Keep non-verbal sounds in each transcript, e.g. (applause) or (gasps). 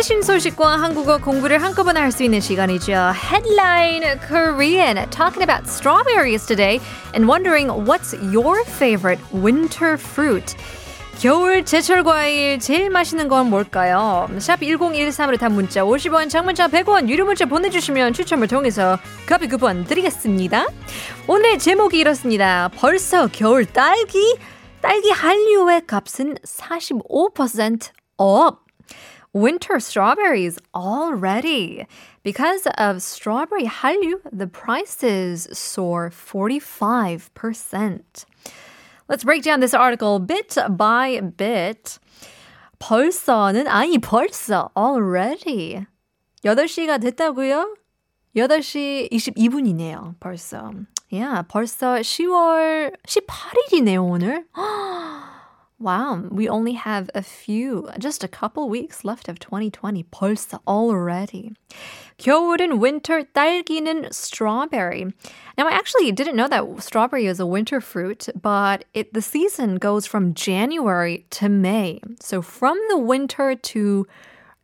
최신 소식과 한국어 공부를 한꺼번에 할 수 있는 시간이죠. Headline Korean, talking about strawberries today and wondering what's your favorite winter fruit. 겨울 제철 과일 제일 맛있는 건 뭘까요? 샵 1013으로 단 문자 50원, 장문자 100원, 유료 문자 보내주시면 추첨을 통해서 커피 쿠폰 드리겠습니다. 오늘 제목이 이렇습니다. 벌써 겨울 딸기? 딸기 한류의 값은 45% up. Winter strawberries already. Because of strawberry 한류, the prices soar 45%. Let's break down this article bit by bit. 벌써는 아니 벌써 already 8시가 됐다고요? 8시 22분이네요. 벌써. Yeah, 벌써 10월 18일이네요, 오늘. (gasps) Wow, we only have a few, just a couple weeks left of 2020. 벌써 already. 겨울은 winter, 딸기는 strawberry. Now, I actually didn't know that strawberry is a winter fruit, but it, the season goes from January to May. So from the winter to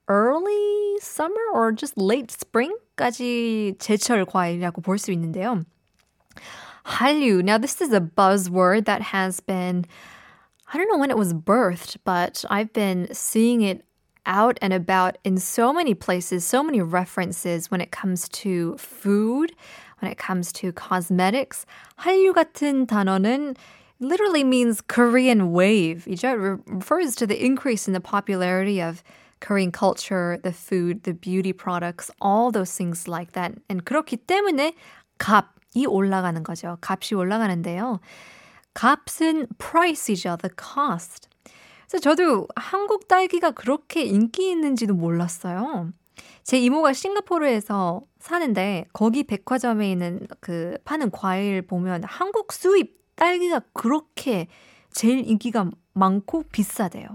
early summer or just late spring까지 제철 과일이라고 볼 수 있는데요. 한류. Now, this is a buzzword that has been I don't know when it was birthed, but I've been seeing it out and about in so many places, so many references when it comes to food, when it comes to cosmetics. 한류 같은 단어는 literally means Korean wave. It refers to the increase in the popularity of Korean culture, the food, the beauty products, all those things like that. And 그렇기 때문에 값이 올라가는 거죠. 값이 올라가는데요. 값은 price이죠. The cost. 그래서 저도 한국 딸기가 그렇게 인기 있는지도 몰랐어요. 제 이모가 싱가포르에서 사는데 거기 백화점에 있는 그 파는 과일 보면 한국 수입 딸기가 그렇게 제일 인기가 많고 비싸대요.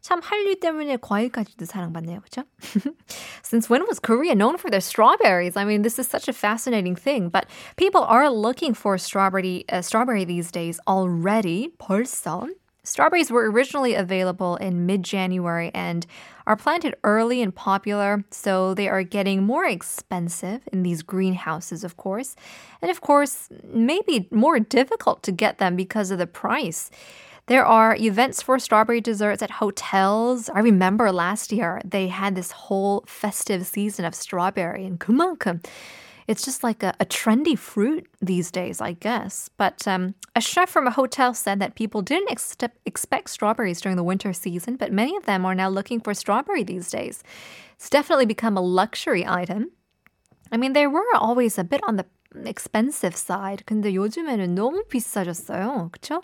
참 한류 때문에 과일까지도 사랑받네요. 그렇죠? (laughs) Since when was Korea known for their strawberries? I mean, this is such a fascinating thing. But people are looking for strawberry uh, strawberry these days already. 벌써. Strawberries were originally available in mid-January and are planted early and popular, so they are getting more expensive in these greenhouses, of course. And of course, maybe more difficult to get them because of the price. There are events for strawberry desserts at hotels. I remember last year they had this whole festive season of strawberry and 그만큼. It's just like a, a trendy fruit these days, I guess. But um, a chef from a hotel said that people didn't ex- expect strawberries during the winter season, but many of them are now looking for strawberry these days. It's definitely become a luxury item. I mean, they were always a bit on the expensive side. 근데 요즘에는 너무 비싸졌어요. 그쵸?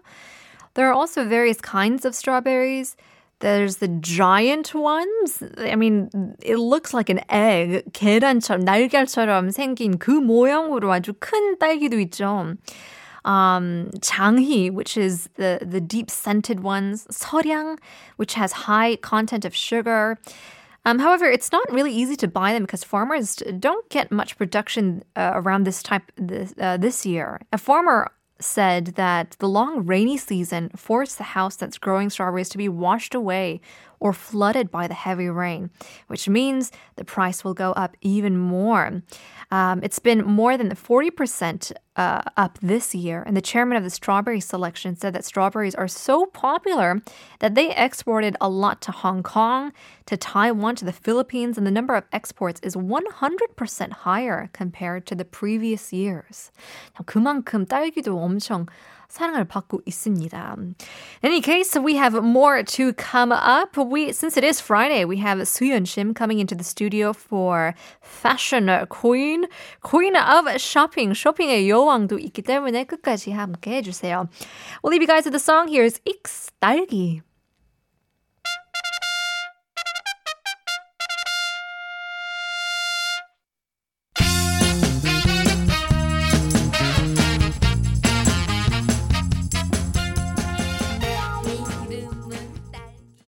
There are also various kinds of strawberries. There's the giant ones. I mean, it looks like an egg. 계란처럼, 날개처럼 생긴 그 모양으로 아주 큰 딸기도 있죠. Um, 장희, which is the, the deep scented ones, 설향, which has high content of sugar. Um, however, it's not really easy to buy them because farmers don't get much production uh, around this type this, uh, this year. A farmer said that the long rainy season forced the house that's growing strawberries to be washed away or flooded by the heavy rain, which means the price will go up even more. Um, it's been more than 40% uh, up this year, and the chairman of the strawberry selection said that strawberries are so popular that they exported a lot to Hong Kong, to Taiwan, to the Philippines, and the number of exports is 100% higher compared to the previous years. 그만큼 딸기도 엄청 사랑을 받고 있습니다. In any case, we have more to come up. We since it is Friday, we have Suyun Shim coming into the studio for Fashion Queen, Queen of Shopping. 쇼핑의 여왕도 있기 때문에 끝까지 함께 해주세요. We'll leave you guys with the song. Here's X 딸기.